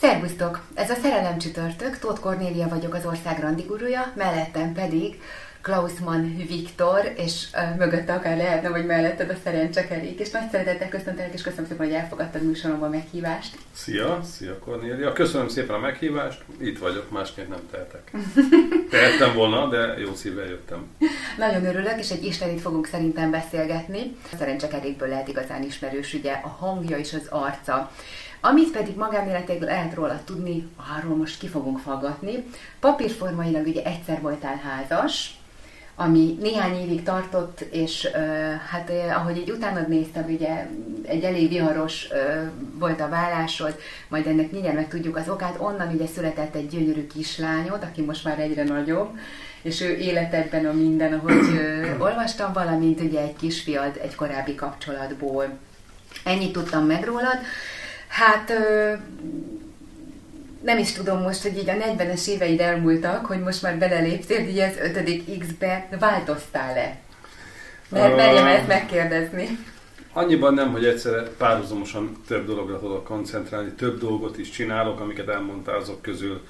Szervusztok! Ez a Szerelem csütörtök, Tóth Kornélia vagyok az ország randigurúja, mellettem pedig Klausman Viktor, és uh, mögötte akár lehetne, hogy melletted a szerencsekerék, és nagy szeretettel köszöntelek, és köszönöm szépen, hogy elfogadtad műsoromban a meghívást. Szia, szia Kornélia, köszönöm szépen a meghívást, itt vagyok, másként nem tehetek. Tehettem volna, de jó szívvel jöttem. Nagyon örülök, és egy istenit fogunk szerintem beszélgetni. A szerencsekerékből lehet igazán ismerős ugye a hangja és az arca. Amit pedig magánéletek lehet róla tudni, arról most ki fogunk faggatni. Papírformailag ugye egyszer voltál házas, ami néhány évig tartott, és uh, hát uh, ahogy így utána néztem, ugye egy elég viharos uh, volt a vállásod, majd ennek mindjárt meg tudjuk az okát, onnan ugye született egy gyönyörű kislányod, aki most már egyre nagyobb, és ő életedben a minden, ahogy uh, olvastam, valamint ugye egy kisfiad egy korábbi kapcsolatból. Ennyit tudtam meg rólad. Hát uh, nem is tudom most, hogy így a 40-es éveid elmúltak, hogy most már beleléptél így az 5. X-be, változtál-e? Mert merjem ezt megkérdezni. Annyiban nem, hogy egyszerre párhuzamosan több dologra tudok koncentrálni, több dolgot is csinálok, amiket elmondtál azok közül,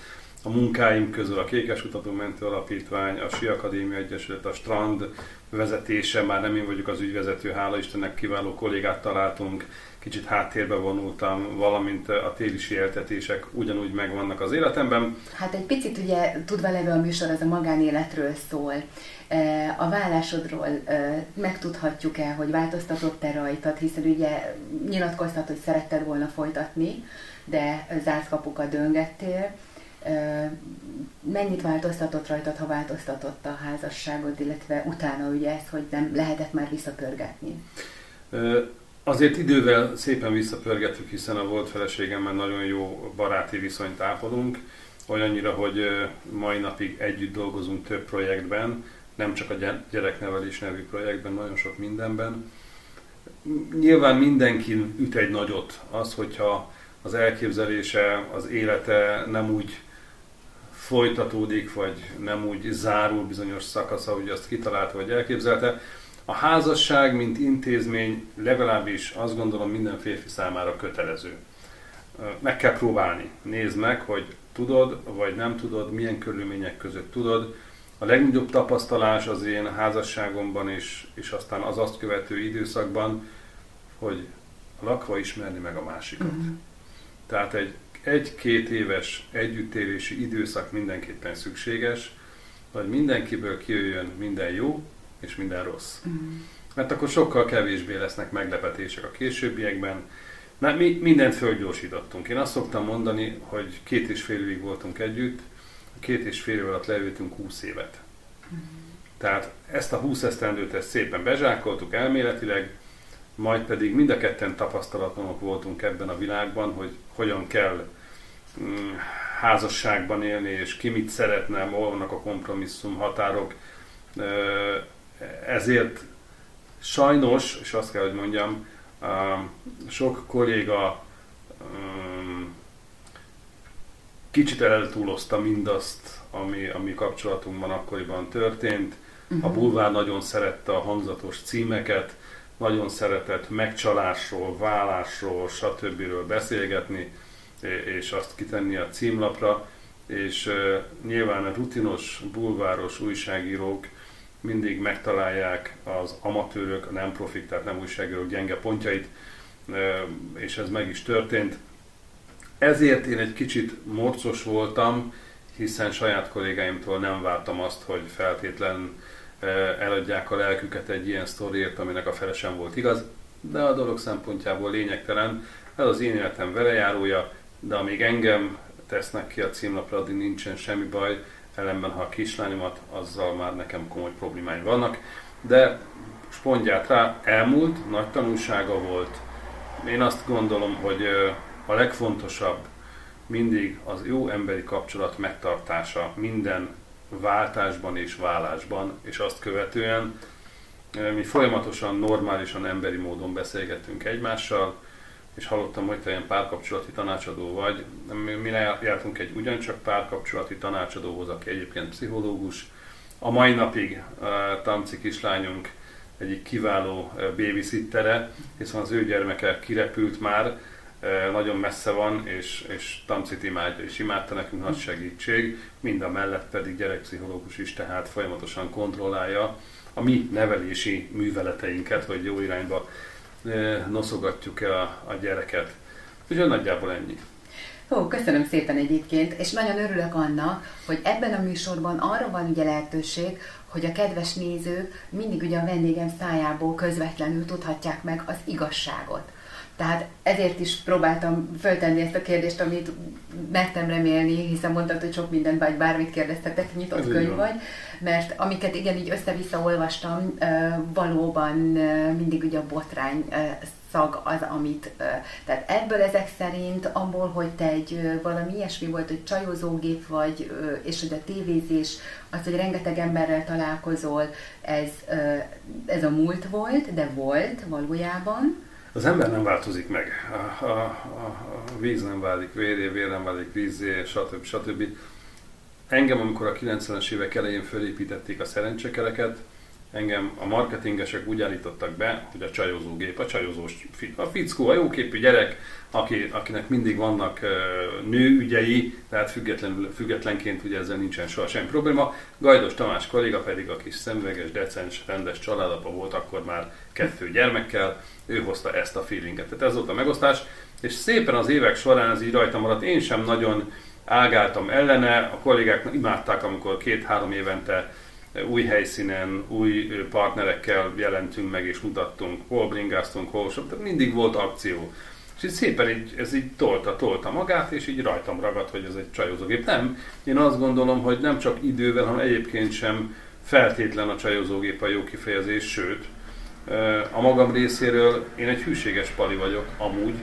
a munkáim közül a Kékes Kutató Mentő Alapítvány, a Si Akadémia Egyesület, a Strand vezetése, már nem én vagyok az ügyvezető, hála Istennek kiváló kollégát találtunk, kicsit háttérbe vonultam, valamint a téli sieltetések ugyanúgy megvannak az életemben. Hát egy picit ugye tudva levő a műsor, az a magánéletről szól. E, a vállásodról e, megtudhatjuk el, hogy változtatott-e rajtad, hiszen ugye nyilatkoztat, hogy szeretted volna folytatni, de zárt kapukat döngettél. Mennyit változtatott rajtad, ha változtatott a házasságod, illetve utána ugye ez, hogy nem lehetett már visszapörgetni? Azért idővel szépen visszapörgettük, hiszen a volt feleségemmel nagyon jó baráti viszonyt ápolunk, olyannyira, hogy mai napig együtt dolgozunk több projektben, nem csak a gyereknevelés nevű projektben, nagyon sok mindenben. Nyilván mindenki üt egy nagyot az, hogyha az elképzelése, az élete nem úgy folytatódik, vagy nem úgy zárul bizonyos szakasza, hogy azt kitalálta, vagy elképzelte, a házasság, mint intézmény legalábbis azt gondolom minden férfi számára kötelező. Meg kell próbálni. Nézd meg, hogy tudod, vagy nem tudod, milyen körülmények között tudod. A legnagyobb tapasztalás az én házasságomban is, és aztán az azt követő időszakban, hogy lakva ismerni meg a másikat. Uh-huh. Tehát egy egy-két éves együttélési időszak mindenképpen szükséges, hogy mindenkiből kijöjjön minden jó, és minden rossz. Mm. Mert akkor sokkal kevésbé lesznek meglepetések a későbbiekben, mert mi mindent fölgyorsítottunk. Én azt szoktam mondani, hogy két és fél évig voltunk együtt, két és fél év alatt leültünk 20 évet. Mm. Tehát ezt a 20 esztendőt ezt szépen bezsákoltuk elméletileg, majd pedig mind a ketten tapasztalatlanok voltunk ebben a világban, hogy hogyan kell mm, házasságban élni, és ki mit szeretne, hol vannak a kompromisszum határok, ezért sajnos, és azt kell, hogy mondjam, sok kolléga kicsit eltúlozta mindazt, ami, ami kapcsolatunkban akkoriban történt. Uh-huh. A mhm. bulvár nagyon szerette a hangzatos címeket, nagyon szeretett megcsalásról, vállásról, stb. beszélgetni, és azt kitenni a címlapra, és nyilván a rutinos, bulváros újságírók mindig megtalálják az amatőrök, a nem profik, tehát nem újságírók gyenge pontjait, és ez meg is történt. Ezért én egy kicsit morcos voltam, hiszen saját kollégáimtól nem vártam azt, hogy feltétlen eladják a lelküket egy ilyen sztoriért, aminek a fele sem volt igaz, de a dolog szempontjából lényegtelen. Ez az én életem velejárója, de amíg engem tesznek ki a címlapra, addig nincsen semmi baj, ellenben ha a kislányomat, azzal már nekem komoly problémáim vannak, de spondját rá, elmúlt, nagy tanulsága volt. Én azt gondolom, hogy a legfontosabb mindig az jó emberi kapcsolat megtartása minden váltásban és vállásban, és azt követően mi folyamatosan, normálisan, emberi módon beszélgettünk egymással, és hallottam, hogy te ilyen párkapcsolati tanácsadó vagy. Mi jártunk egy ugyancsak párkapcsolati tanácsadóhoz, aki egyébként pszichológus. A mai napig uh, Tamci kislányunk egyik kiváló babysittere, hiszen az ő gyermeke kirepült már, nagyon messze van, és, és Tamcit imádja, és imádta nekünk nagy segítség, mind a mellett pedig gyerekpszichológus is, tehát folyamatosan kontrollálja a mi nevelési műveleteinket, hogy jó irányba noszogatjuk el a, a gyereket. Úgyhogy nagyjából ennyi. Ó, köszönöm szépen egyébként, és nagyon örülök annak, hogy ebben a műsorban arra van ugye lehetőség, hogy a kedves nézők mindig ugye a vendégem szájából közvetlenül tudhatják meg az igazságot. Tehát ezért is próbáltam föltenni ezt a kérdést, amit mertem remélni, hiszen mondtad, hogy sok mindent vagy bármit kérdeztetek, nyitott Ez könyv vagy, mert amiket igen így össze-vissza olvastam, valóban mindig ugye a botrány szag az, amit, tehát ebből ezek szerint, abból, hogy te egy valami ilyesmi volt, hogy csajozógép vagy, és hogy a tévézés, az, hogy rengeteg emberrel találkozol, ez, ez a múlt volt, de volt valójában. Az ember nem változik meg. A, a, a, víz nem válik véré, vér nem válik vízé, stb. stb. Engem, amikor a 90-es évek elején fölépítették a szerencsekereket, engem a marketingesek úgy állítottak be, hogy a csajozógép, a csajozós a fickó, a jóképű gyerek, aki, akinek mindig vannak uh, nőügyei, tehát független, függetlenként ugye ezzel nincsen soha semmi probléma. Gajdos Tamás kolléga pedig a kis szemüveges, decens, rendes családapa volt akkor már kettő gyermekkel, ő hozta ezt a feelinget. Tehát ez volt a megosztás, és szépen az évek során ez így rajta maradt, én sem nagyon ágáltam ellene, a kollégák imádták, amikor két-három évente új helyszínen, új partnerekkel jelentünk meg és mutattunk, hol bringáztunk, hol sok, tehát mindig volt akció. És így szépen így, ez így tolta, tolta magát, és így rajtam ragadt, hogy ez egy csajozógép. Nem, én azt gondolom, hogy nem csak idővel, hanem egyébként sem feltétlen a csajozógép a jó kifejezés, sőt, a magam részéről én egy hűséges pali vagyok, amúgy.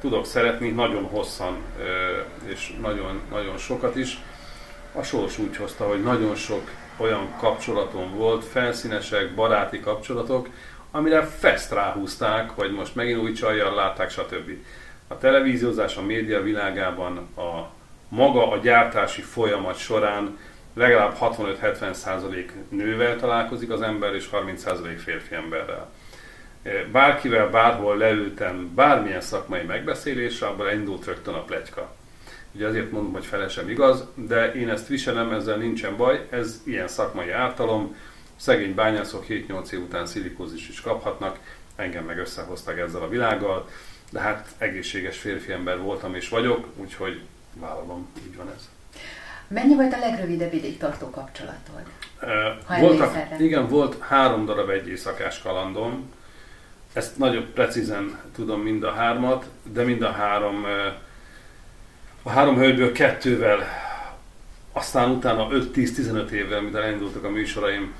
Tudok szeretni nagyon hosszan, és nagyon, nagyon sokat is. A sors úgy hozta, hogy nagyon sok olyan kapcsolatom volt, felszínesek, baráti kapcsolatok, amire fest ráhúzták, hogy most megint új csajjal látták, stb. A televíziózás a média világában a maga a gyártási folyamat során legalább 65-70% nővel találkozik az ember, és 30% férfi emberrel. Bárkivel, bárhol leültem bármilyen szakmai megbeszélésre, abban indult rögtön a plegyka. Ugye azért mondom, hogy felesem igaz, de én ezt viselem, ezzel nincsen baj, ez ilyen szakmai ártalom, szegény bányászok 7-8 év után szilikózis is kaphatnak, engem meg összehoztak ezzel a világgal, de hát egészséges férfi ember voltam és vagyok, úgyhogy vállalom, így van ez. Mennyi volt a legrövidebb ideig tartó kapcsolatod? Uh, voltak, igen, volt három darab egy éjszakás kalandom. Ezt nagyobb precízen tudom mind a hármat, de mind a három, a három hölgyből kettővel, aztán utána 5-10-15 évvel, mint elindultak a műsoraim,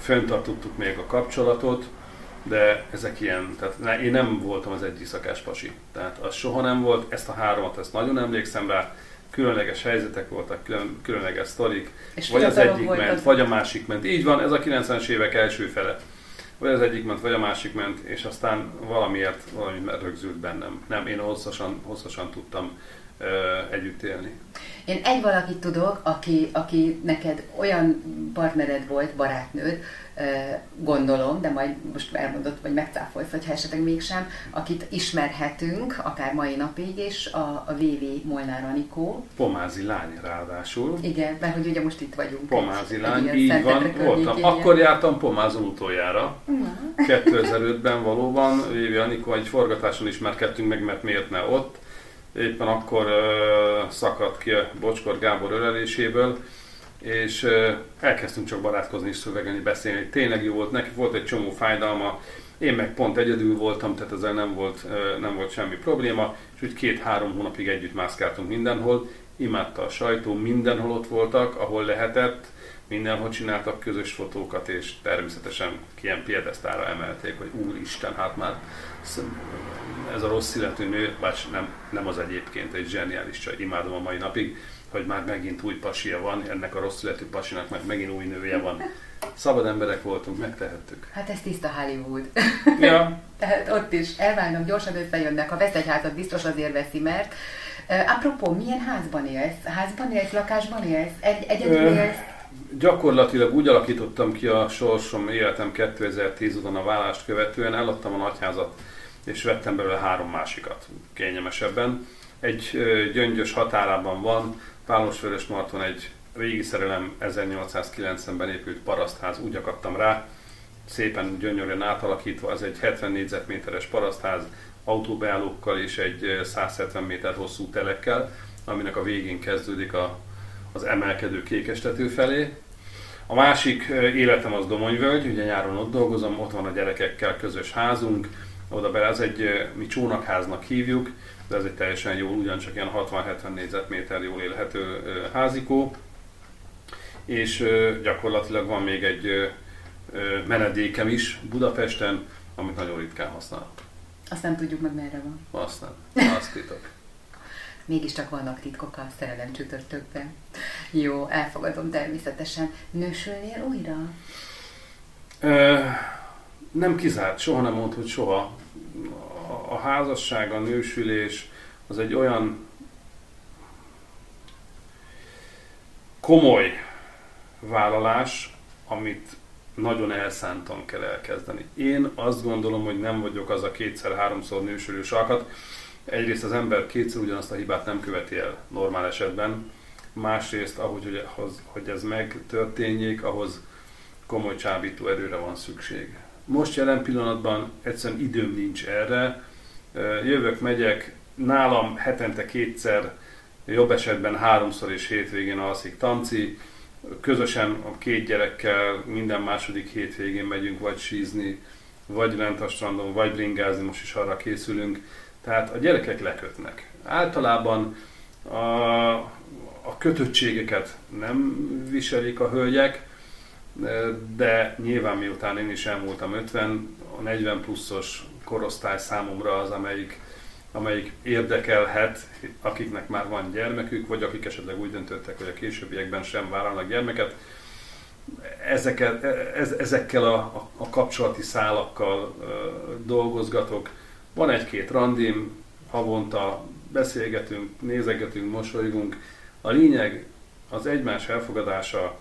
föntartottuk még a kapcsolatot, de ezek ilyen, tehát én nem voltam az egy éjszakás pasi. Tehát az soha nem volt, ezt a háromat, ezt nagyon emlékszem rá, különleges helyzetek voltak, külön, különleges sztorik, és vagy az egyik ment, az... vagy a másik ment. Így van, ez a 90-es évek első fele. Vagy az egyik ment, vagy a másik ment, és aztán valamiért, valami rögzült bennem. Nem, én hosszasan, hosszasan tudtam együtt élni. Én egy valakit tudok, aki, aki neked olyan partnered volt, barátnőd, gondolom, de majd most elmondott, vagy megcáfolsz, vagy ha esetleg mégsem, akit ismerhetünk, akár mai napig is, a, a VV Molnár Anikó. Pomázi lány ráadásul. Igen, mert hogy ugye most itt vagyunk. Pomázi egy, lány, egy így van, voltam. Akkor jártam Pomázon utoljára. Uh-huh. 2005-ben valóban, VV Anikó egy forgatáson ismerkedtünk meg, mert miért ne ott. Éppen akkor uh, szakadt ki a Bocskor Gábor öleléséből és elkezdtünk csak barátkozni és szövegelni, beszélni. Tényleg jó volt, neki volt egy csomó fájdalma, én meg pont egyedül voltam, tehát ezzel nem volt, nem volt semmi probléma, és úgy két-három hónapig együtt mászkáltunk mindenhol, imádta a sajtó, mindenhol ott voltak, ahol lehetett, mindenhol csináltak közös fotókat, és természetesen ilyen piedesztára emelték, hogy úristen, hát már ez a rossz illető nő, vagy nem, nem az egyébként egy zseniális csaj, imádom a mai napig, hogy már megint új pasia van, ennek a rossz születű pasinak meg megint új nője van. Szabad emberek voltunk, megtehettük. Hát ez tiszta Hollywood. Ja. Tehát ott is elválnak, gyorsan összejönnek, ha vesz egy házat, biztos azért veszi, mert uh, apropó, milyen házban élsz? Házban élsz, lakásban élsz? Egy, egyedül élsz? Gyakorlatilag úgy alakítottam ki a sorsom életem 2010 után a vállást követően, eladtam a nagyházat és vettem belőle három másikat kényelmesebben. Egy gyöngyös határában van, Marton egy régi szerelem 1890-ben épült parasztház, úgy akadtam rá, szépen gyönyörűen átalakítva, ez egy 70 négyzetméteres parasztház, autóbeállókkal és egy 170 méter hosszú telekkel, aminek a végén kezdődik a, az emelkedő kékestető felé. A másik életem az Domonyvölgy, ugye nyáron ott dolgozom, ott van a gyerekekkel közös házunk, oda be, ez egy, mi csónakháznak hívjuk, de ez egy teljesen jó, ugyancsak ilyen 60-70 négyzetméter jól élhető házikó, és gyakorlatilag van még egy menedékem is Budapesten, amit nagyon ritkán használok. Azt nem tudjuk meg merre van. Azt nem, azt titok. Mégiscsak vannak titkok a szerelem csütörtökben. Jó, elfogadom természetesen. Nősülnél újra? Ö, nem kizárt, soha nem mondta, hogy soha. A, a házasság, a nősülés az egy olyan komoly vállalás, amit nagyon elszántan kell elkezdeni. Én azt gondolom, hogy nem vagyok az a kétszer-háromszor nősülő alkat. Egyrészt az ember kétszer ugyanazt a hibát nem követi el normál esetben, másrészt, ahogy hogy, hogy ez megtörténjék, ahhoz komoly csábító erőre van szükség. Most jelen pillanatban egyszerűen időm nincs erre. Jövök, megyek, nálam hetente kétszer, jobb esetben háromszor és hétvégén alszik tanci, közösen a két gyerekkel minden második hétvégén megyünk vagy sízni, vagy lent a strandon, vagy bringázni, most is arra készülünk. Tehát a gyerekek lekötnek. Általában a, a kötöttségeket nem viselik a hölgyek, de nyilván miután én is elmúltam 50, a 40 pluszos korosztály számomra az, amelyik amelyik érdekelhet, akiknek már van gyermekük, vagy akik esetleg úgy döntöttek, hogy a későbbiekben sem vállalnak gyermeket. Ezeket, ez, ezekkel a, a, kapcsolati szálakkal dolgozgatok. Van egy-két randim, havonta beszélgetünk, nézegetünk, mosolygunk. A lényeg az egymás elfogadása,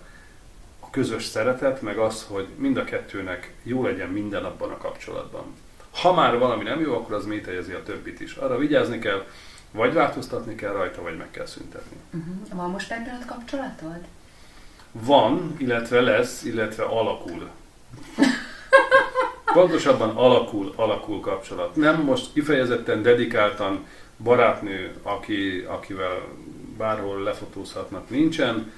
a közös szeretet, meg az, hogy mind a kettőnek jó legyen minden abban a kapcsolatban. Ha már valami nem jó, akkor az métejezi a többit is. Arra vigyázni kell, vagy változtatni kell rajta, vagy meg kell szüntetni. Uh-huh. Van most pillanat kapcsolatod? Van, illetve lesz, illetve alakul. Pontosabban alakul, alakul kapcsolat. Nem most kifejezetten dedikáltan barátnő, aki, akivel bárhol lefotózhatnak, nincsen.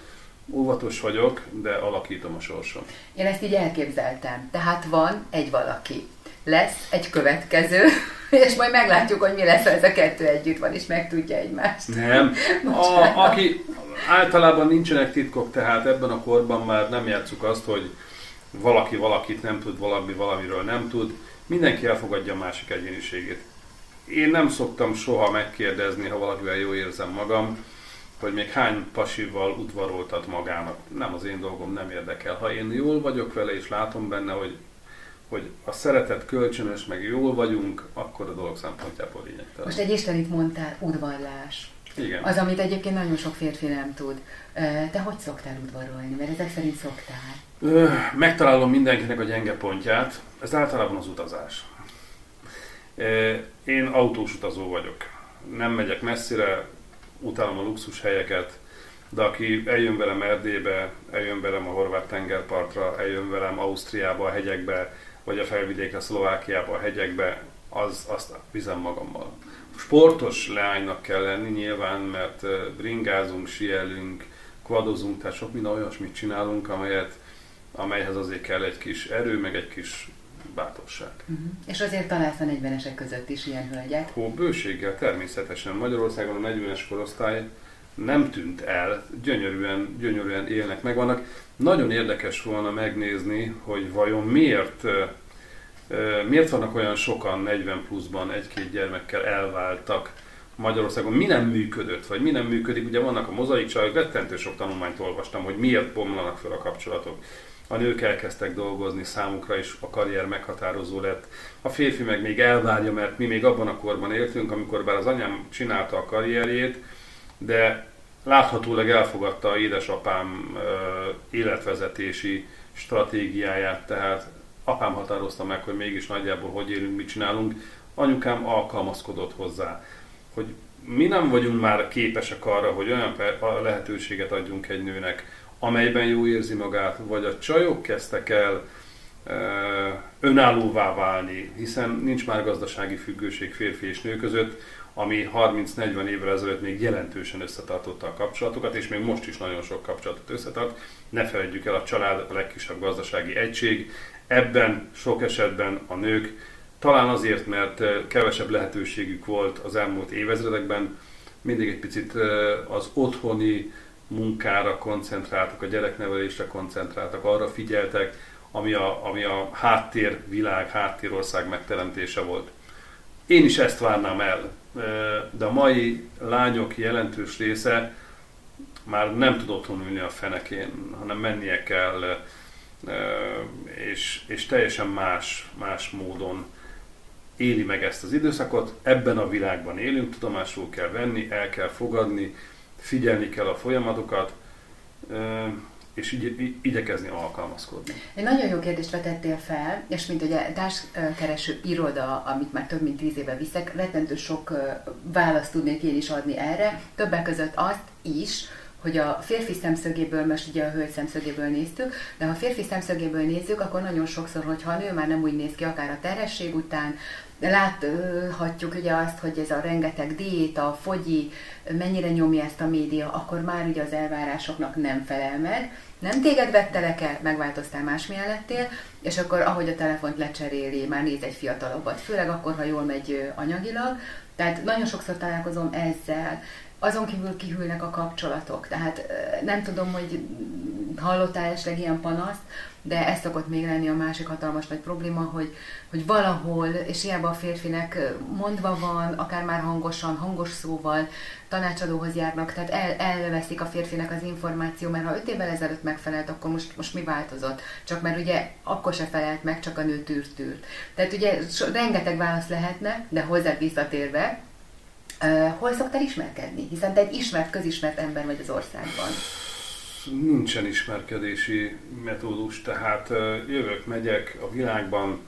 Óvatos vagyok, de alakítom a sorsom. Én ezt így elképzeltem. Tehát van egy valaki, lesz egy következő, és majd meglátjuk, hogy mi lesz, ha ez a kettő együtt van, és meg tudja egymást. Nem. A, aki általában nincsenek titkok, tehát ebben a korban már nem játszuk azt, hogy valaki valakit nem tud, valami valamiről nem tud. Mindenki elfogadja a másik egyéniségét. Én nem szoktam soha megkérdezni, ha valakivel jó érzem magam, hogy még hány pasival udvaroltat magának. Nem az én dolgom, nem érdekel. Ha én jól vagyok vele, és látom benne, hogy hogy a szeretet kölcsönös, meg jól vagyunk, akkor a dolog szempontjából lényegtelen. Most egy istenit mondtál, udvarlás. Igen. Az, amit egyébként nagyon sok férfi nem tud. Te hogy szoktál udvarolni? Mert ezek szerint szoktál. Megtalálom mindenkinek a gyenge pontját. Ez általában az utazás. Én autós utazó vagyok. Nem megyek messzire, utálom a luxus helyeket, de aki eljön velem Erdélybe, eljön velem a horvát tengerpartra, eljön velem Ausztriába, a hegyekbe, vagy a felvidékre, Szlovákiába, a hegyekbe, az, azt viszem magammal. Sportos leánynak kell lenni nyilván, mert bringázunk, sielünk, kvadozunk, tehát sok minden olyasmit csinálunk, amelyet, amelyhez azért kell egy kis erő, meg egy kis bátorság. Uh-huh. És azért találsz a 40-esek között is ilyen hölgyet? Hó, bőséggel, természetesen. Magyarországon a 40-es korosztály nem tűnt el, gyönyörűen, gyönyörűen élnek meg vannak. Nagyon érdekes volna megnézni, hogy vajon miért, miért vannak olyan sokan 40 pluszban egy-két gyermekkel elváltak Magyarországon, mi nem működött, vagy mi nem működik. Ugye vannak a mozaik csajok, rettentő sok tanulmányt olvastam, hogy miért bomlanak fel a kapcsolatok. A nők elkezdtek dolgozni, számukra is a karrier meghatározó lett. A férfi meg még elvárja, mert mi még abban a korban éltünk, amikor bár az anyám csinálta a karrierjét, de láthatólag elfogadta édesapám életvezetési stratégiáját, tehát apám határozta meg, hogy mégis nagyjából hogy élünk, mit csinálunk. anyukám alkalmazkodott hozzá, hogy mi nem vagyunk már képesek arra, hogy olyan lehetőséget adjunk egy nőnek, amelyben jó érzi magát, vagy a csajok kezdtek el önállóvá válni, hiszen nincs már gazdasági függőség férfi és nő között, ami 30-40 évvel ezelőtt még jelentősen összetartotta a kapcsolatokat, és még most is nagyon sok kapcsolatot összetart. Ne felejtjük el, a család a legkisebb gazdasági egység. Ebben sok esetben a nők talán azért, mert kevesebb lehetőségük volt az elmúlt évezredekben, mindig egy picit az otthoni munkára koncentráltak, a gyereknevelésre koncentráltak, arra figyeltek, ami a, ami a háttérvilág, háttérország megteremtése volt. Én is ezt várnám el, de a mai lányok jelentős része már nem tud otthon ülni a fenekén, hanem mennie kell, és, és teljesen más, más módon éli meg ezt az időszakot. Ebben a világban élünk, tudomásul kell venni, el kell fogadni, figyelni kell a folyamatokat, és igy, igyekezni alkalmazkodni. Egy nagyon jó kérdést vetettél fel, és mint ugye társkereső iroda, amit már több mint tíz éve viszek, rettentő sok választ tudnék én is adni erre, többek között azt is, hogy a férfi szemszögéből, most ugye a hölgy szemszögéből néztük, de ha a férfi szemszögéből nézzük, akkor nagyon sokszor, hogyha a nő már nem úgy néz ki, akár a terhesség után, láthatjuk ugye azt, hogy ez a rengeteg diéta, fogyi, mennyire nyomja ezt a média, akkor már ugye az elvárásoknak nem felel meg. Nem téged vettelek el, megváltoztál, másmilyen lettél, és akkor ahogy a telefont lecseréli, már néz egy fiatalabbat, főleg akkor, ha jól megy anyagilag. Tehát nagyon sokszor találkozom ezzel, azon kívül kihűlnek a kapcsolatok. Tehát nem tudom, hogy hallottál esetleg ilyen panaszt, de ez szokott még lenni a másik hatalmas nagy probléma, hogy, hogy valahol, és hiába a férfinek mondva van, akár már hangosan, hangos szóval tanácsadóhoz járnak, tehát el, elveszik a férfinek az információ, mert ha öt évvel ezelőtt megfelelt, akkor most, most mi változott? Csak mert ugye akkor se felelt meg, csak a nő tűrt tűrt. Tehát ugye so, rengeteg válasz lehetne, de hozzá visszatérve, uh, hol szoktál ismerkedni? Hiszen te egy ismert, közismert ember vagy az országban nincsen ismerkedési metódus, tehát jövök, megyek a világban,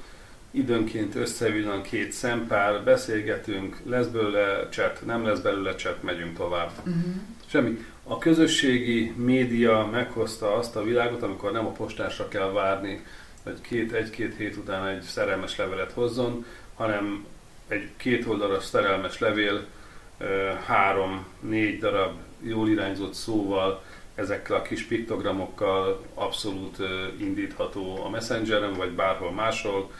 időnként összevillan két szempár, beszélgetünk, lesz belőle chat, nem lesz belőle chat, megyünk tovább. Uh-huh. Semmi. A közösségi média meghozta azt a világot, amikor nem a postásra kell várni, hogy két, egy-két hét után egy szerelmes levelet hozzon, hanem egy két oldalas szerelmes levél, három, négy darab jól irányzott szóval, ezekkel a kis piktogramokkal abszolút indítható a Messengeren, vagy bárhol máshol.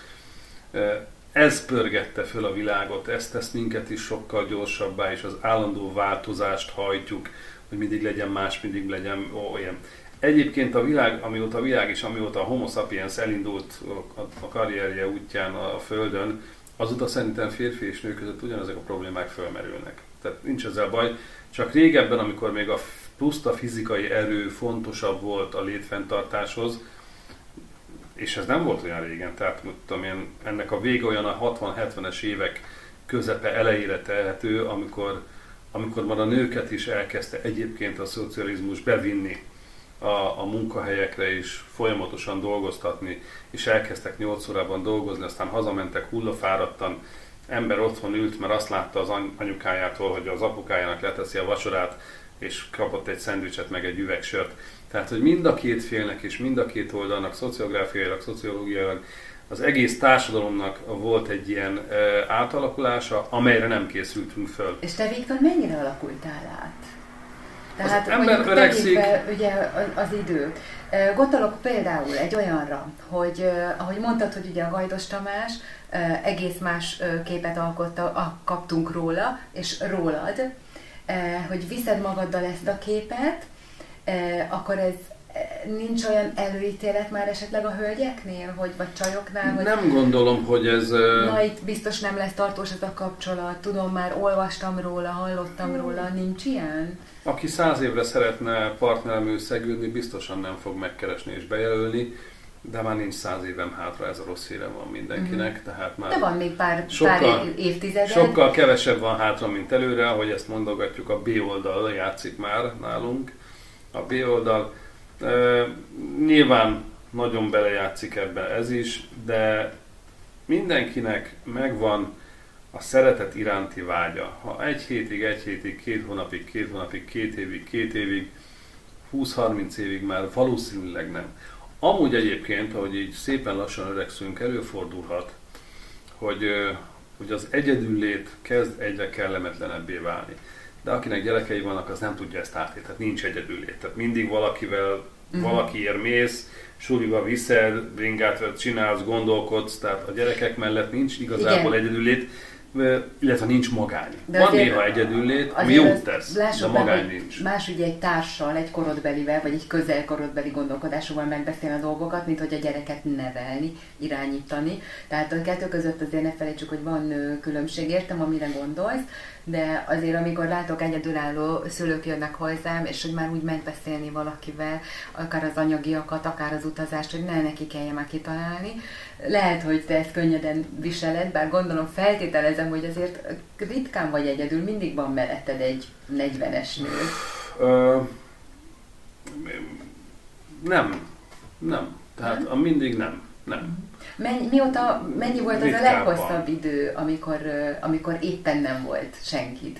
Ez pörgette föl a világot, ez tesz minket is sokkal gyorsabbá, és az állandó változást hajtjuk, hogy mindig legyen más, mindig legyen olyan. Egyébként a világ, amióta a világ és amióta a Homo sapiens elindult a karrierje útján a Földön, azóta szerintem férfi és nő között ugyanezek a problémák fölmerülnek. Tehát nincs ezzel baj, csak régebben, amikor még a puszta fizikai erő fontosabb volt a létfenntartáshoz, és ez nem volt olyan régen, tehát tudom én, ennek a vége olyan a 60-70-es évek közepe elejére tehető, amikor, amikor már a nőket is elkezdte egyébként a szocializmus bevinni a, a munkahelyekre is folyamatosan dolgoztatni, és elkezdtek 8 órában dolgozni, aztán hazamentek hullafáradtan, ember otthon ült, mert azt látta az anyukájától, hogy az apukájának leteszi a vacsorát, és kapott egy szendvicset, meg egy üvegsört. Tehát, hogy mind a két félnek és mind a két oldalnak, szociográfiailag, szociológiailag, az egész társadalomnak volt egy ilyen e, átalakulása, amelyre nem készültünk föl. És te, Viktor, mennyire alakultál át? Tehát az ember öregszik. Be, ugye az idő. Gondolok például egy olyanra, hogy ahogy mondtad, hogy ugye a Gajdos Tamás egész más képet alkotta, kaptunk róla, és rólad, hogy viszed magaddal ezt a képet, eh, akkor ez eh, nincs olyan előítélet már esetleg a hölgyeknél, hogy, vagy csajoknál? Hogy nem gondolom, hogy ez... Na, itt biztos nem lesz tartós ez a kapcsolat, tudom, már olvastam róla, hallottam hmm. róla, nincs ilyen? Aki száz évre szeretne partnermű szegődni, biztosan nem fog megkeresni és bejelölni de már nincs száz évem hátra, ez a rossz híre van mindenkinek, mm. tehát már... De van még pár, sokkal, pár évtized. Sokkal kevesebb van hátra, mint előre, ahogy ezt mondogatjuk, a B oldal játszik már nálunk. A B oldal e, nyilván nagyon belejátszik ebbe ez is, de mindenkinek megvan a szeretet iránti vágya. Ha egy hétig, egy hétig, két hónapig, két hónapig, két évig, két évig, 20-30 évig már valószínűleg nem. Amúgy egyébként, ahogy így szépen lassan öregszünk, előfordulhat, hogy, hogy az egyedüllét kezd egyre kellemetlenebbé válni. De akinek gyerekei vannak, az nem tudja ezt átélni, tehát nincs egyedüllét. Tehát mindig valakivel, uh-huh. valakiért mész, suliba viszed, bringát csinálsz, gondolkodsz, tehát a gyerekek mellett nincs igazából Igen. egyedüllét illetve nincs magány. De Van néha egyedüllét, ami jót tesz, de magány be, nincs. Más ugye egy társal, egy korodbelivel, vagy egy közelkorodbeli gondolkodásúval megbeszélni a dolgokat, mint hogy a gyereket nevelni, irányítani. Tehát a kettő között azért ne felejtsük, hogy van különbség, értem, amire gondolsz, de azért amikor látok egyedülálló szülők jönnek hozzám, és hogy már úgy megbeszélni valakivel, akár az anyagiakat, akár az utazást, hogy ne neki kelljen már kitalálni. Lehet, hogy te ezt könnyeden viseled, bár gondolom feltételezem, hogy azért ritkán vagy egyedül, mindig van melletted egy 40-es nő. Ö, nem, nem. Tehát a mindig nem. Nem. Mennyi, mióta, mennyi volt az a leghosszabb idő, amikor, amikor éppen nem volt senkit?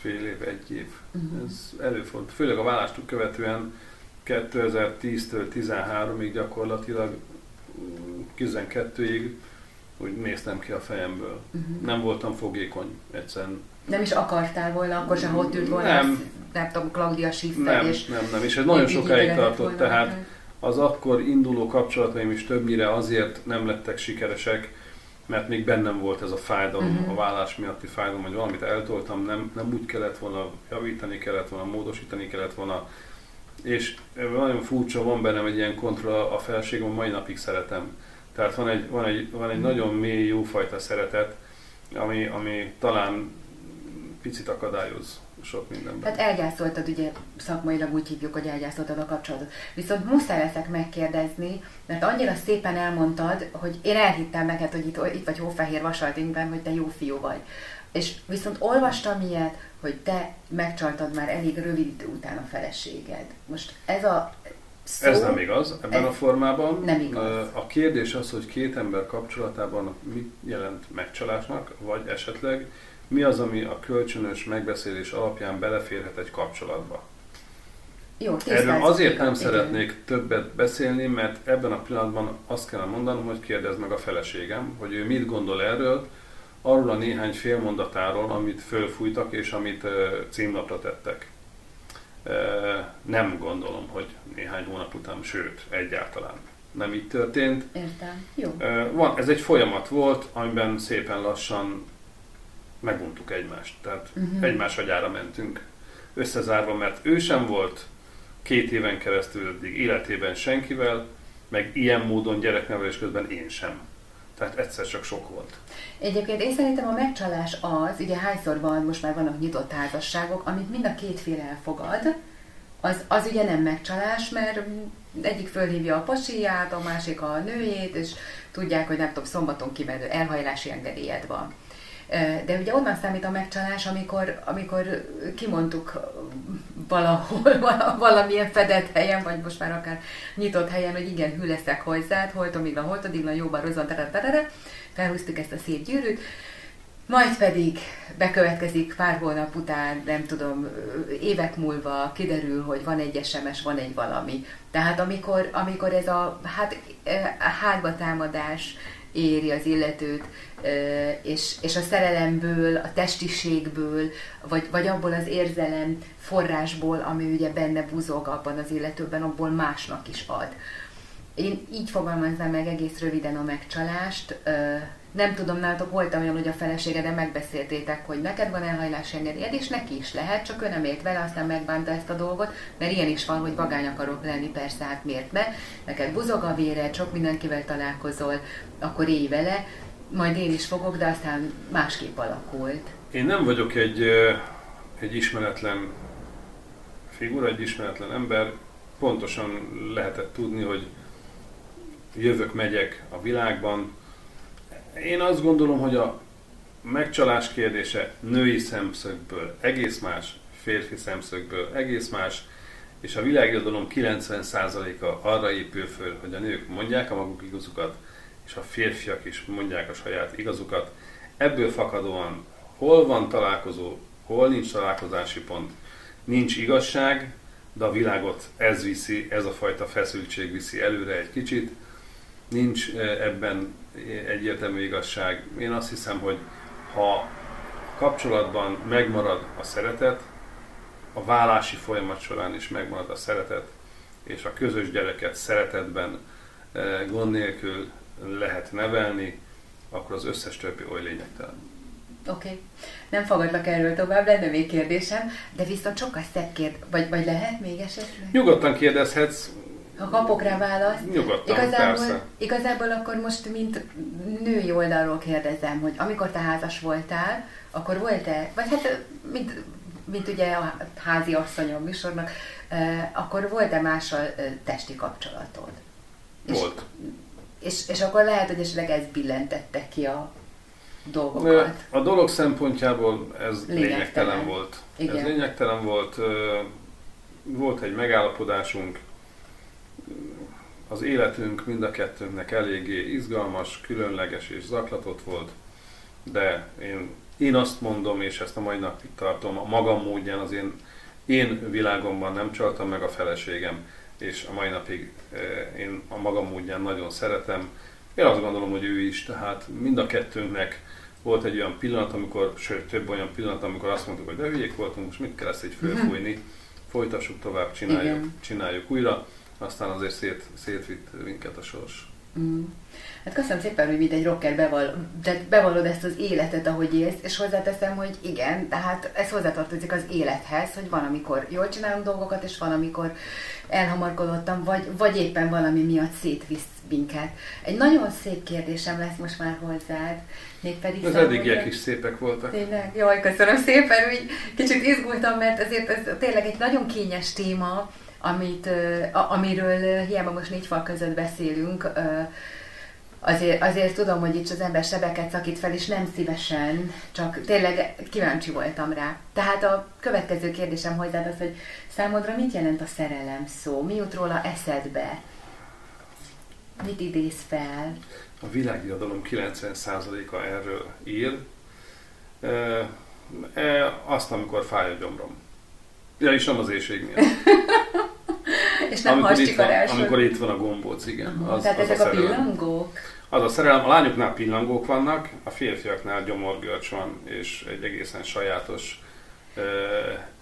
Fél év, egy év. Uh-huh. Ez előfordult. Főleg a vállást követően 2010-től 13-ig gyakorlatilag 12-ig úgy néztem ki a fejemből. Uh-huh. Nem voltam fogékony egyszerűen. Nem is akartál volna, akkor sem ott ült volna, nem, nem tudom, Claudia Schiffer, nem, és nem, nem, és ez nagyon sokáig tartott, volna. tehát az akkor induló kapcsolataim is többnyire azért nem lettek sikeresek, mert még bennem volt ez a fájdalom, uh-huh. a vállás miatti fájdalom, hogy valamit eltoltam, nem, nem úgy kellett volna javítani, kellett volna módosítani, kellett volna, és nagyon furcsa, van bennem egy ilyen kontra, a felségem, mai napig szeretem. Tehát van egy, van egy, van egy nagyon mély, jófajta szeretet, ami, ami talán picit akadályoz sok mindenben. Tehát elgyászoltad, ugye szakmailag úgy hívjuk, hogy elgyászoltad a kapcsolatot. Viszont muszáj leszek megkérdezni, mert annyira szépen elmondtad, hogy én elhittem neked, hogy itt, itt vagy Hófehér Vasaldinkben, hogy te jó fiú vagy. És viszont olvastam ilyet, hogy te megcsaltad már elég rövid idő után a feleséged. Most ez a szó, Ez nem igaz ebben a formában. Nem igaz. A kérdés az, hogy két ember kapcsolatában mit jelent megcsalásnak, vagy esetleg mi az, ami a kölcsönös megbeszélés alapján beleférhet egy kapcsolatba. Jó, Erről azért nem igen. szeretnék többet beszélni, mert ebben a pillanatban azt kell mondanom, hogy kérdezd meg a feleségem, hogy ő mit gondol erről, arról a néhány félmondatáról, amit fölfújtak és amit címlapra tettek. Nem gondolom, hogy néhány hónap után, sőt, egyáltalán nem így történt. Értem. Jó. Van, ez egy folyamat volt, amiben szépen lassan meguntuk egymást. Tehát uh-huh. egymás agyára mentünk összezárva, mert ő sem volt két éven keresztül eddig életében senkivel, meg ilyen módon gyereknevelés közben én sem. Tehát egyszer csak sok volt. Egyébként én szerintem a megcsalás az, ugye hányszor van, most már vannak nyitott házasságok, amit mind a két fél elfogad, az, az ugye nem megcsalás, mert egyik fölhívja a pasiját, a másik a nőjét, és tudják, hogy nem tudom, szombaton kimenő elhajlási engedélyed van. De ugye onnan számít a megcsalás, amikor, amikor kimondtuk valahol, valamilyen fedett helyen, vagy most már akár nyitott helyen, hogy igen, hű leszek hozzád, holtomiglan, holtodiglan, jóban, terere, felhúztuk ezt a szép gyűrűt, majd pedig bekövetkezik pár hónap után, nem tudom, évek múlva kiderül, hogy van egy SMS, van egy valami. Tehát amikor, amikor ez a hát, hátba támadás éri az illetőt, és, és a szerelemből, a testiségből, vagy, vagy abból az érzelem forrásból, ami ugye benne buzog abban az illetőben, abból másnak is ad. Én így fogalmaznám meg egész röviden a megcsalást. Nem tudom, nálatok volt olyan, hogy a feleségeden megbeszéltétek, hogy neked van elhajlás engedélyed, és neki is lehet, csak ő nem ért vele, aztán megbánta ezt a dolgot, mert ilyen is van, hogy vagány akarok lenni, persze, hát miért ne? Neked buzog a vére, sok mindenkivel találkozol, akkor élj vele, majd én is fogok, de aztán másképp alakult. Én nem vagyok egy, egy ismeretlen figura, egy ismeretlen ember. Pontosan lehetett tudni, hogy jövök, megyek a világban. Én azt gondolom, hogy a megcsalás kérdése női szemszögből egész más, férfi szemszögből egész más, és a világirodalom 90%-a arra épül föl, hogy a nők mondják a maguk igazukat, és a férfiak is mondják a saját igazukat. Ebből fakadóan hol van találkozó, hol nincs találkozási pont, nincs igazság, de a világot ez viszi, ez a fajta feszültség viszi előre egy kicsit. Nincs ebben egyértelmű igazság. Én azt hiszem, hogy ha kapcsolatban megmarad a szeretet, a vállási folyamat során is megmarad a szeretet, és a közös gyereket szeretetben gond nélkül lehet nevelni, akkor az összes többi oly lényegtelen. Oké. Okay. Nem fogadlak erről tovább, lenne még kérdésem, de viszont sokkal szebb kérd, vagy, vagy lehet még esetleg? Nyugodtan kérdezhetsz. Ha kapok rá választ. Nyugodtan, igazából, persze. igazából akkor most, mint női oldalról kérdezem, hogy amikor te házas voltál, akkor volt-e, vagy hát, mint, mint ugye a házi asszonyom műsornak, akkor volt-e mással testi kapcsolatod? Volt. És, és, és akkor lehet, hogy esetleg ez billentette ki a dolgokat. A dolog szempontjából ez lényegtelen, Lényegtelen. volt. Igen. Ez lényegtelen volt. Volt egy megállapodásunk, az életünk mind a kettőnknek eléggé izgalmas, különleges és zaklatott volt, de én, én azt mondom, és ezt a mai napig tartom, a magam módján az én, én világomban nem csaltam meg a feleségem, és a mai napig eh, én a magam módján nagyon szeretem. Én azt gondolom, hogy ő is, tehát mind a kettőnknek volt egy olyan pillanat, amikor, sőt több olyan pillanat, amikor azt mondtuk, hogy de hülyék voltunk, most mit kell ezt így fölfújni, folytassuk tovább, csináljuk, Igen. csináljuk újra, aztán azért szét, szétvitt minket a sors. Mm. Hát köszönöm szépen, hogy mint egy rocker beval, de bevallod ezt az életet, ahogy élsz, és hozzáteszem, hogy igen, tehát ez hozzátartozik az élethez, hogy van, amikor jól csinálunk dolgokat, és van, amikor elhamarkodottam, vagy, vagy éppen valami miatt szétvisz minket. Egy nagyon szép kérdésem lesz most már hozzád, mégpedig... Az számomra- eddigiek is szépek voltak. Tényleg, jaj, köszönöm szépen, úgy kicsit izgultam, mert ezért ez tényleg egy nagyon kényes téma, amit, amiről hiába most négy fal között beszélünk, azért, azért tudom, hogy itt az ember sebeket szakít fel, és nem szívesen, csak tényleg kíváncsi voltam rá. Tehát a következő kérdésem hozzád az, hogy számodra mit jelent a szerelem szó? Mi jut róla eszedbe? Mit idéz fel? A világirodalom 90%-a erről ír. E, e, azt, amikor fáj a gyomrom. Ja, és nem az éjség miatt. És nem amikor, itt van, amikor itt van a gombóc, igen. Az, Tehát az ezek a, szerelem. pillangók? Az a szerelem, a lányoknál pillangók vannak, a férfiaknál gyomorgörcs van, és egy egészen sajátos e,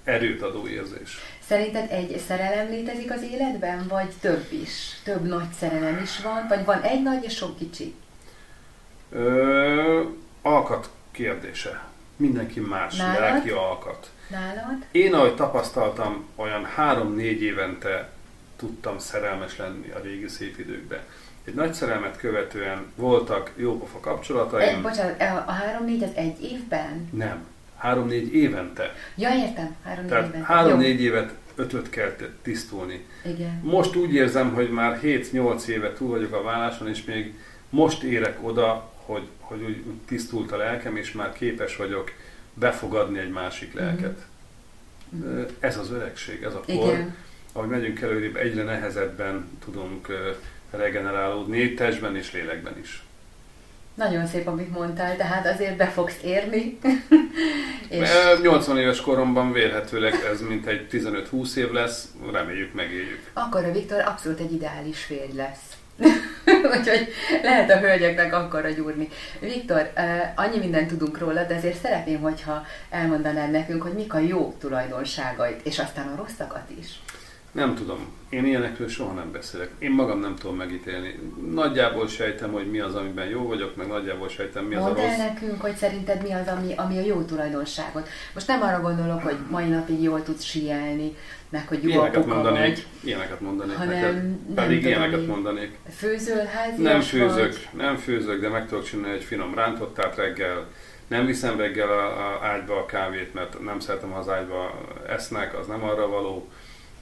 erőt adó érzés. Szerinted egy szerelem létezik az életben, vagy több is? Több nagy szerelem is van, vagy van egy nagy és sok kicsi? Ö, alkat kérdése. Mindenki más, Nálad? lelki alkat. Nálad? Én, ahogy tapasztaltam, olyan három-négy évente tudtam szerelmes lenni a régi szép időkben. Egy nagy szerelmet követően voltak jópofa Egy, kapcsolataim. bocsánat, a három-négy az egy évben? Nem. Három-négy évente. Ja, értem, három-négy évben. három-négy évet ötöt kell tisztulni. Igen. Most úgy érzem, hogy már 7-8 éve túl vagyok a válláson, és még most érek oda, hogy, hogy úgy, úgy tisztult a lelkem, és már képes vagyok befogadni egy másik lelket. Ö, Ez az öregség, ez a kor. Igen. Ahogy megyünk előrébb, egyre nehezebben tudunk regenerálódni, testben és lélekben is. Nagyon szép, amit mondtál, tehát azért be fogsz érni. és Ö, 80 éves koromban vélhetőleg ez mint egy 15-20 év lesz, reméljük megéljük. akkor a Viktor abszolút egy ideális férj lesz. Úgyhogy lehet a hölgyeknek akkor gyúrni. Viktor, annyi mindent tudunk róla, de azért szeretném, hogyha elmondanád nekünk, hogy mik a jó tulajdonságait, és aztán a rosszakat is. Nem tudom. Én ilyenekről soha nem beszélek. Én magam nem tudom megítélni. Nagyjából sejtem, hogy mi az, amiben jó vagyok, meg nagyjából sejtem, mi az a Mondd el rossz. nekünk, hogy szerinted mi az, ami, ami a jó tulajdonságot. Most nem arra gondolok, hogy mai napig jól tudsz síelni, meg hogy jó Ilyeneket apuka mondanék, vagy. ilyeneket mondanék hanem neked. nem Pedig tudom, ilyeneket mondanék. Főzöl házias Nem vagy? főzök, nem főzök, de meg tudok csinálni egy finom rántottát reggel. Nem viszem reggel a, a ágyba a kávét, mert nem szeretem, ha az ágyba esznek, az nem arra való.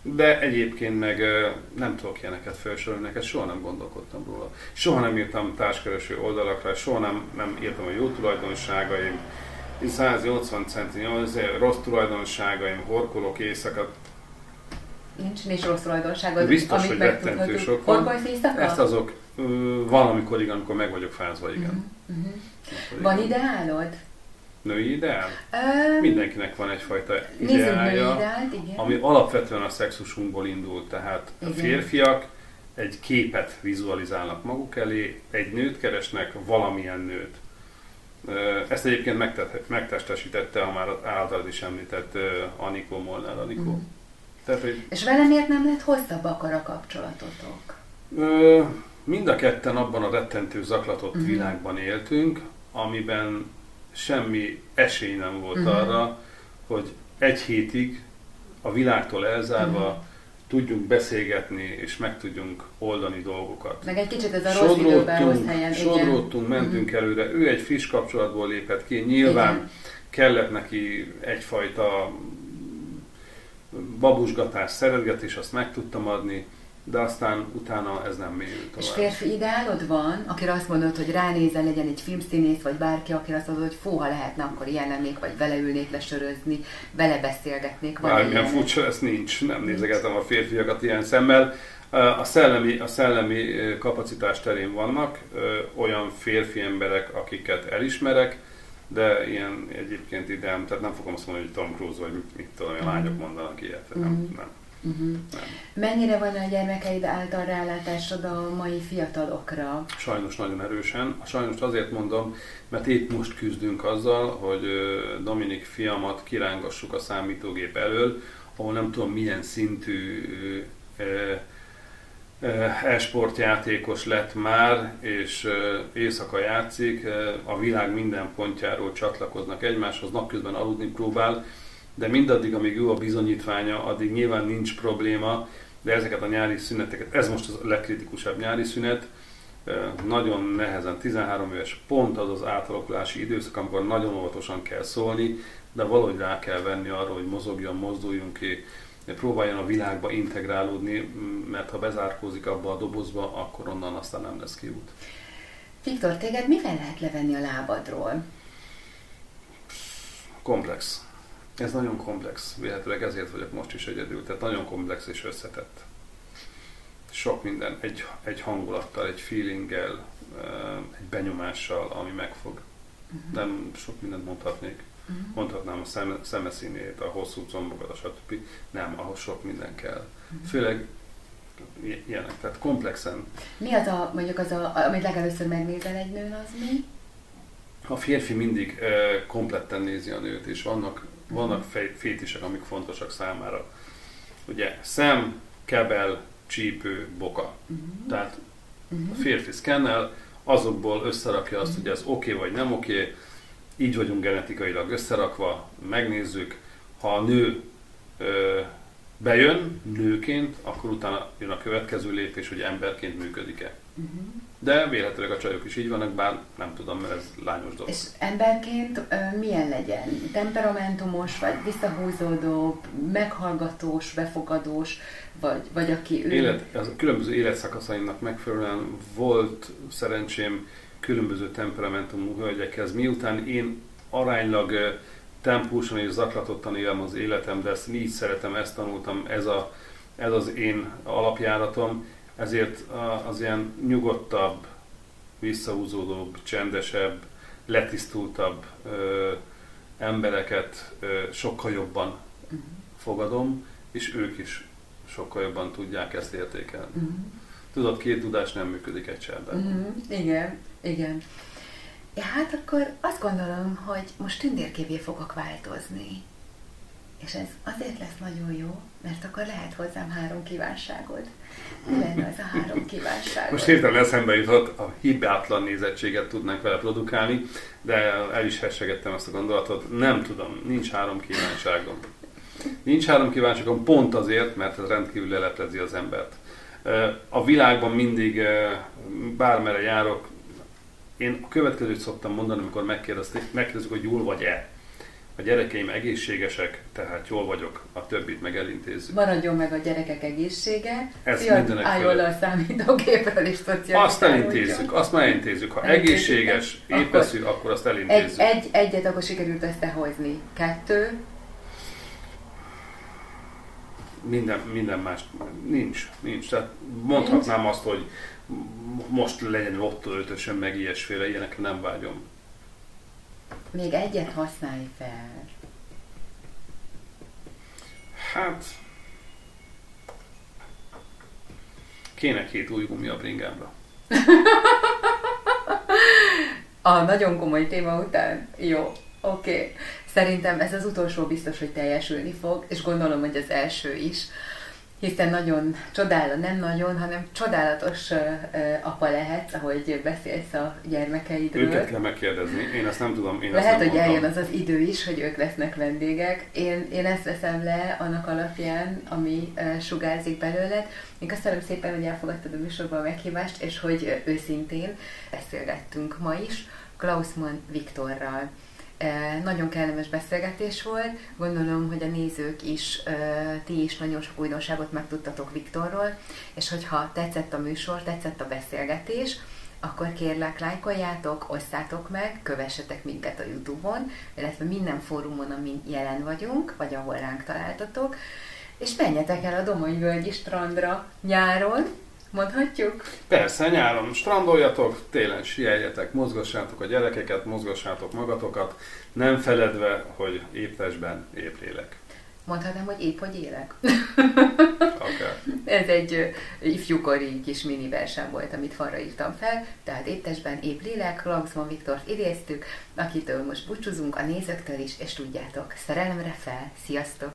De egyébként meg ö, nem tudok ilyeneket felsorolni, neked soha nem gondolkodtam róla. Soha nem írtam társkereső oldalakra, soha nem, nem írtam a jó tulajdonságaim. Én 180 centi, azért rossz tulajdonságaim, horkolok éjszaka. Nincs, nincs rossz tulajdonságod, Biztos, amit hogy rettentő sok van. Ezt azok valamikor igen, amikor meg vagyok fázva, igen. Uh-huh. Uh-huh. Van ideálod? Női ideál? Uh, Mindenkinek van egyfajta ideálja, ideált, igen. ami alapvetően a szexusunkból indul. Tehát igen. a férfiak egy képet vizualizálnak maguk elé, egy nőt keresnek, valamilyen nőt. Ezt egyébként megtestesítette a már általad is említett Anikó Molnár Anikó. Uh-huh. Tehát, hogy És vele miért nem lett hosszabbak a kapcsolatotok? Mind a ketten abban a rettentő zaklatott uh-huh. világban éltünk, amiben semmi esély nem volt uh-huh. arra, hogy egy hétig a világtól elzárva uh-huh. tudjunk beszélgetni és meg tudjunk oldani dolgokat. Meg egy kicsit ez a rossz időben helyen. Sodródtunk, mentünk uh-huh. előre. Ő egy friss kapcsolatból lépett ki. Nyilván igen. kellett neki egyfajta babusgatás, szeretgetés, azt meg tudtam adni de aztán utána ez nem mélyült tovább. És férfi ideálod van, akire azt mondod, hogy ránézel, legyen egy filmszínész, vagy bárki, akire azt mondod, hogy fú, ha lehetne, akkor ilyen lennék, vagy vele ülnék lesörözni, vele beszélgetnék. Bármilyen furcsa, ez nincs. Nem nézegetem a férfiakat ilyen szemmel. A szellemi, a szellemi kapacitás terén vannak olyan férfi emberek, akiket elismerek, de ilyen egyébként ideám, tehát nem fogom azt mondani, hogy Tom Cruise, vagy mit, tudom, a lányok mondanak ilyet, nem, mm. nem. Uh-huh. Mennyire van a gyermekeid által rálátásod a mai fiatalokra? Sajnos nagyon erősen. Sajnos azért mondom, mert épp most küzdünk azzal, hogy Dominik fiamat kirángassuk a számítógép elől, ahol nem tudom milyen szintű e-sportjátékos lett már, és éjszaka játszik, a világ minden pontjáról csatlakoznak egymáshoz, napközben aludni próbál, de mindaddig, amíg jó a bizonyítványa, addig nyilván nincs probléma, de ezeket a nyári szüneteket, ez most a legkritikusabb nyári szünet, nagyon nehezen, 13 éves, pont az az átalakulási időszak, amikor nagyon óvatosan kell szólni, de valahogy rá kell venni arra, hogy mozogjon, mozduljon ki, próbáljon a világba integrálódni, mert ha bezárkózik abba a dobozba, akkor onnan aztán nem lesz kiút. Viktor, téged mivel lehet levenni a lábadról? Komplex. Ez nagyon komplex, véletlenül ezért vagyok most is egyedül, tehát nagyon komplex és összetett. Sok minden, egy, egy hangulattal, egy feelinggel, egy benyomással, ami megfog. Uh-huh. Nem sok mindent mondhatnék. Uh-huh. Mondhatnám a szeme, szemeszínét, a hosszú combokat, a stb. Nem, ahhoz sok minden kell. Uh-huh. Főleg ilyenek, tehát komplexen. Mi az a, mondjuk az, a, amit legelőször megnézel egy nőn, az mi? A férfi mindig uh, kompletten nézi a nőt, és vannak vannak fétisek, amik fontosak számára. Ugye szem, kebel, csípő, boka. Uh-huh. Tehát uh-huh. a férfi szkennel, azokból összerakja azt, hogy ez oké okay vagy nem oké, okay. így vagyunk genetikailag összerakva, megnézzük, ha a nő ö, bejön nőként, akkor utána jön a következő lépés, hogy emberként működik-e. Uh-huh. De véletlenül a csajok is így vannak, bár nem tudom, mert ez lányos dolog. És emberként ö, milyen legyen? Temperamentumos, vagy visszahúzódó, meghallgatós, befogadós, vagy, vagy aki ő... Élet, az a különböző életszakaszaimnak megfelelően volt szerencsém különböző temperamentumú hölgyekhez. Miután én aránylag tempósan és zaklatottan élem az életem, de ezt így szeretem, ezt tanultam, ez, a, ez az én alapjáratom, ezért az ilyen nyugodtabb, visszahúzódóbb, csendesebb, letisztultabb ö, embereket ö, sokkal jobban uh-huh. fogadom, és ők is sokkal jobban tudják ezt értékelni. Uh-huh. Tudod, két tudás nem működik egy cserben. Uh-huh. Igen, igen. Hát akkor azt gondolom, hogy most tündérkévé fogok változni. És ez azért lesz nagyon jó, mert akkor lehet hozzám három kívánságod. Mi lenne az a három kívánság? Most hirtelen eszembe jutott, a hibátlan nézettséget tudnánk vele produkálni, de el is hessegettem ezt a gondolatot. Nem tudom, nincs három kívánságom. Nincs három kívánságom pont azért, mert ez rendkívül leleplezi az embert. A világban mindig, bármere járok, én a következőt szoktam mondani, amikor megkérdezik, hogy jól vagy-e a gyerekeim egészségesek, tehát jól vagyok, a többit meg elintézzük. Maradjon meg a gyerekek egészsége, Ez mindenek álljon le a számítógépről és Azt elintézzük, azt már elintézzük. Ha egészséges, épeszű, akkor, akkor azt elintézzük. Egy, egy, egyet akkor sikerült összehozni. Kettő. minden, minden más nincs, nincs. Tehát mondhatnám azt, hogy most legyen lotto ötösen, meg ilyesféle, ilyenekre nem vágyom. Még egyet használj fel. Hát... Kéne két új gumi a bringámra. a nagyon komoly téma után? Jó, oké. Okay. Szerintem ez az utolsó biztos, hogy teljesülni fog, és gondolom, hogy az első is hiszen nagyon csodáló, nem nagyon, hanem csodálatos apa lehetsz, ahogy beszélsz a gyermekeidről. Őket kell megkérdezni, én ezt nem tudom. Én Lehet, nem hogy eljön az az idő is, hogy ők lesznek vendégek. Én, én ezt veszem le annak alapján, ami sugárzik belőled. Én köszönöm szépen, hogy elfogadtad a műsorban a meghívást, és hogy őszintén beszélgettünk ma is Klausmann Viktorral. Nagyon kellemes beszélgetés volt. Gondolom, hogy a nézők is, ti is nagyon sok újdonságot megtudtatok Viktorról, és hogyha tetszett a műsor, tetszett a beszélgetés, akkor kérlek, lájkoljátok, osszátok meg, kövessetek minket a Youtube-on, illetve minden fórumon, amin jelen vagyunk, vagy ahol ránk találtatok, és menjetek el a Domonyvölgyi strandra nyáron, Mondhatjuk? Persze, nyáron strandoljatok, télen sieljetek, mozgassátok a gyerekeket, mozgassátok magatokat, nem feledve, hogy épp testben, épp lélek. Mondhatnám, hogy épp hogy élek. Akár. Ez egy ifjúkori kis mini verseny volt, amit falra írtam fel, tehát épp testben, épp lélek, Laxman Viktort idéztük, akitől most búcsúzunk a nézőktől is, és tudjátok, szerelemre fel, sziasztok!